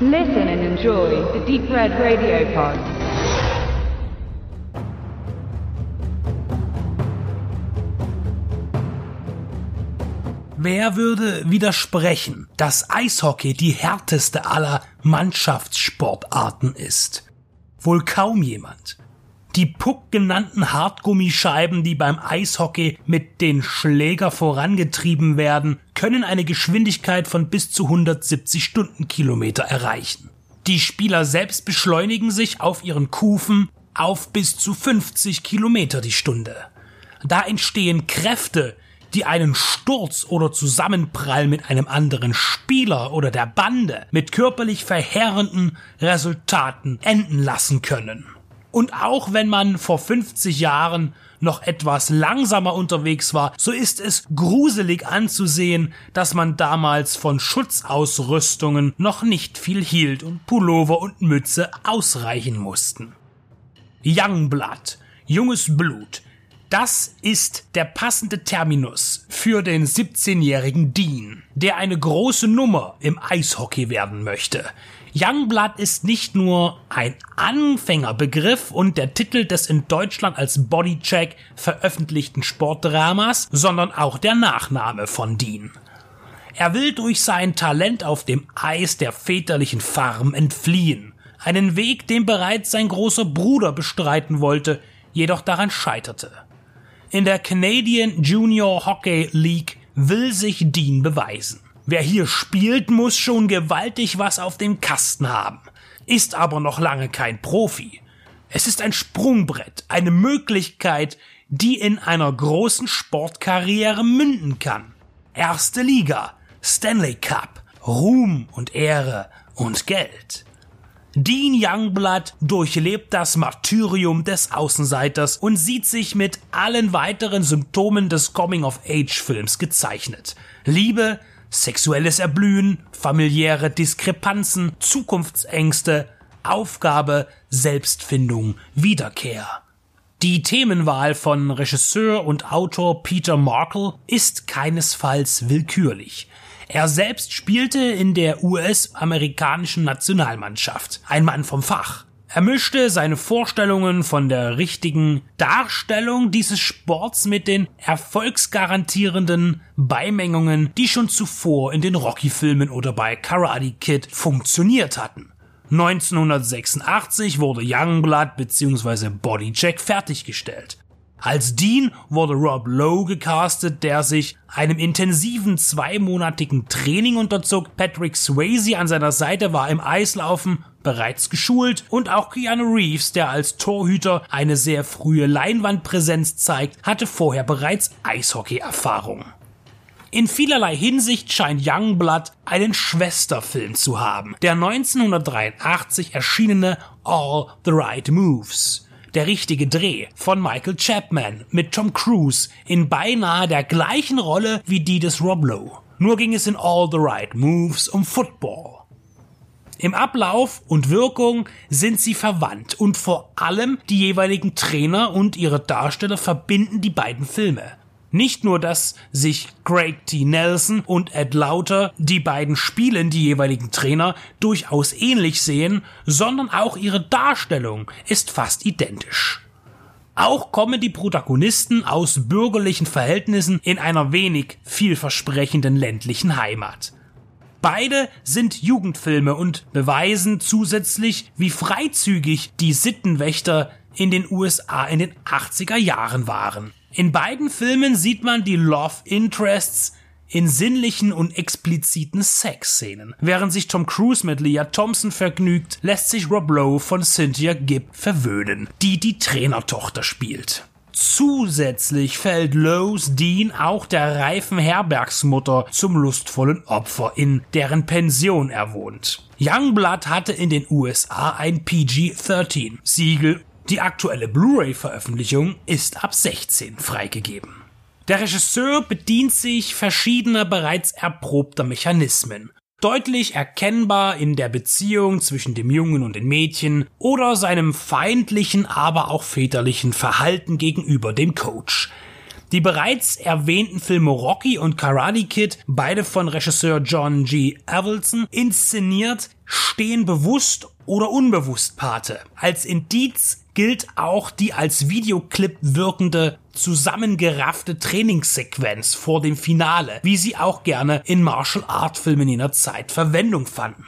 Listen and enjoy the Deep Red Radio Pod. Wer würde widersprechen, dass Eishockey die härteste aller Mannschaftssportarten ist? Wohl kaum jemand. Die Puck genannten Hartgummischeiben, die beim Eishockey mit den Schläger vorangetrieben werden, können eine Geschwindigkeit von bis zu 170 Stundenkilometer erreichen. Die Spieler selbst beschleunigen sich auf ihren Kufen auf bis zu 50 Kilometer die Stunde. Da entstehen Kräfte, die einen Sturz oder Zusammenprall mit einem anderen Spieler oder der Bande mit körperlich verheerenden Resultaten enden lassen können. Und auch wenn man vor 50 Jahren noch etwas langsamer unterwegs war, so ist es gruselig anzusehen, dass man damals von Schutzausrüstungen noch nicht viel hielt und Pullover und Mütze ausreichen mussten. Youngblood, junges Blut, das ist der passende Terminus für den 17-jährigen Dean, der eine große Nummer im Eishockey werden möchte. Youngblood ist nicht nur ein Anfängerbegriff und der Titel des in Deutschland als Bodycheck veröffentlichten Sportdramas, sondern auch der Nachname von Dean. Er will durch sein Talent auf dem Eis der väterlichen Farm entfliehen. Einen Weg, den bereits sein großer Bruder bestreiten wollte, jedoch daran scheiterte. In der Canadian Junior Hockey League will sich Dean beweisen. Wer hier spielt, muss schon gewaltig was auf dem Kasten haben, ist aber noch lange kein Profi. Es ist ein Sprungbrett, eine Möglichkeit, die in einer großen Sportkarriere münden kann. Erste Liga, Stanley Cup, Ruhm und Ehre und Geld. Dean Youngblood durchlebt das Martyrium des Außenseiters und sieht sich mit allen weiteren Symptomen des Coming-of-Age-Films gezeichnet. Liebe, sexuelles Erblühen, familiäre Diskrepanzen, Zukunftsängste, Aufgabe, Selbstfindung, Wiederkehr. Die Themenwahl von Regisseur und Autor Peter Markle ist keinesfalls willkürlich. Er selbst spielte in der US-amerikanischen Nationalmannschaft, ein Mann vom Fach. Er mischte seine Vorstellungen von der richtigen Darstellung dieses Sports mit den erfolgsgarantierenden Beimengungen, die schon zuvor in den Rocky-Filmen oder bei Karate Kid funktioniert hatten. 1986 wurde Youngblood bzw. Bodycheck fertiggestellt. Als Dean wurde Rob Lowe gecastet, der sich einem intensiven zweimonatigen Training unterzog. Patrick Swayze an seiner Seite war im Eislaufen bereits geschult und auch Keanu Reeves, der als Torhüter eine sehr frühe Leinwandpräsenz zeigt, hatte vorher bereits Eishockey-Erfahrung. In vielerlei Hinsicht scheint Youngblood einen Schwesterfilm zu haben, der 1983 erschienene All the Right Moves. Der richtige Dreh von Michael Chapman mit Tom Cruise in beinahe der gleichen Rolle wie die des Rob. Nur ging es in All the Right Moves um Football. Im Ablauf und Wirkung sind sie verwandt und vor allem die jeweiligen Trainer und ihre Darsteller verbinden die beiden Filme. Nicht nur, dass sich Craig T. Nelson und Ed Lauter, die beiden Spielen, die jeweiligen Trainer, durchaus ähnlich sehen, sondern auch ihre Darstellung ist fast identisch. Auch kommen die Protagonisten aus bürgerlichen Verhältnissen in einer wenig vielversprechenden ländlichen Heimat. Beide sind Jugendfilme und beweisen zusätzlich, wie freizügig die Sittenwächter in den USA in den 80er Jahren waren. In beiden Filmen sieht man die Love Interests in sinnlichen und expliziten Sexszenen. Während sich Tom Cruise mit Leah Thompson vergnügt, lässt sich Rob Lowe von Cynthia Gibb verwöhnen, die die Trainertochter spielt. Zusätzlich fällt Lowe's Dean auch der reifen Herbergsmutter zum lustvollen Opfer, in deren Pension er wohnt. Youngblood hatte in den USA ein PG-13 Siegel die aktuelle Blu-ray-Veröffentlichung ist ab 16 freigegeben. Der Regisseur bedient sich verschiedener bereits erprobter Mechanismen. Deutlich erkennbar in der Beziehung zwischen dem Jungen und den Mädchen oder seinem feindlichen, aber auch väterlichen Verhalten gegenüber dem Coach. Die bereits erwähnten Filme Rocky und Karate Kid, beide von Regisseur John G. Avildsen, inszeniert, stehen bewusst oder unbewusst Pate. Als Indiz gilt auch die als Videoclip wirkende zusammengeraffte Trainingssequenz vor dem Finale, wie sie auch gerne in Martial Art Filmen jener Zeit Verwendung fanden.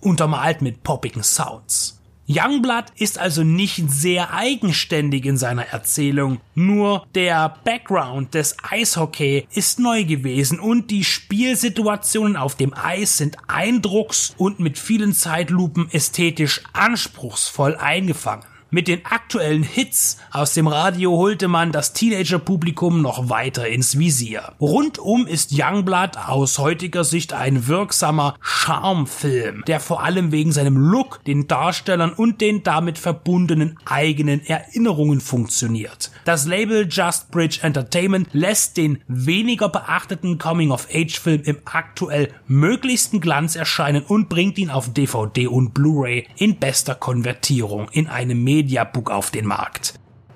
Untermalt mit poppigen Sounds. Youngblood ist also nicht sehr eigenständig in seiner Erzählung, nur der Background des Eishockey ist neu gewesen und die Spielsituationen auf dem Eis sind eindrucks- und mit vielen Zeitlupen ästhetisch anspruchsvoll eingefangen. Mit den aktuellen Hits aus dem Radio holte man das Teenager-Publikum noch weiter ins Visier. Rundum ist Youngblood aus heutiger Sicht ein wirksamer Charmfilm, der vor allem wegen seinem Look, den Darstellern und den damit verbundenen eigenen Erinnerungen funktioniert. Das Label Just Bridge Entertainment lässt den weniger beachteten Coming-of-Age-Film im aktuell möglichsten Glanz erscheinen und bringt ihn auf DVD und Blu-ray in bester Konvertierung in einem Medium Mediabook auf den Markt.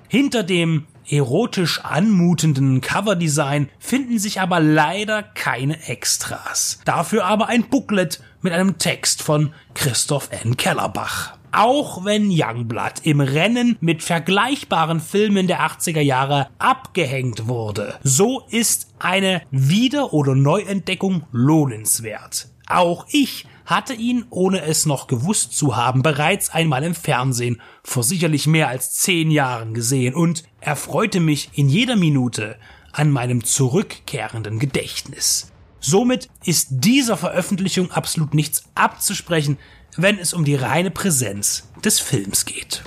Hinter dem erotisch anmutenden Coverdesign finden sich aber leider keine Extras. Dafür aber ein Booklet mit einem Text von Christoph N. Kellerbach. Auch wenn Youngblood im Rennen mit vergleichbaren Filmen der 80er Jahre abgehängt wurde, so ist eine Wieder- oder Neuentdeckung lohnenswert. Auch ich hatte ihn, ohne es noch gewusst zu haben, bereits einmal im Fernsehen vor sicherlich mehr als zehn Jahren gesehen und erfreute mich in jeder Minute an meinem zurückkehrenden Gedächtnis. Somit ist dieser Veröffentlichung absolut nichts abzusprechen, wenn es um die reine Präsenz des Films geht.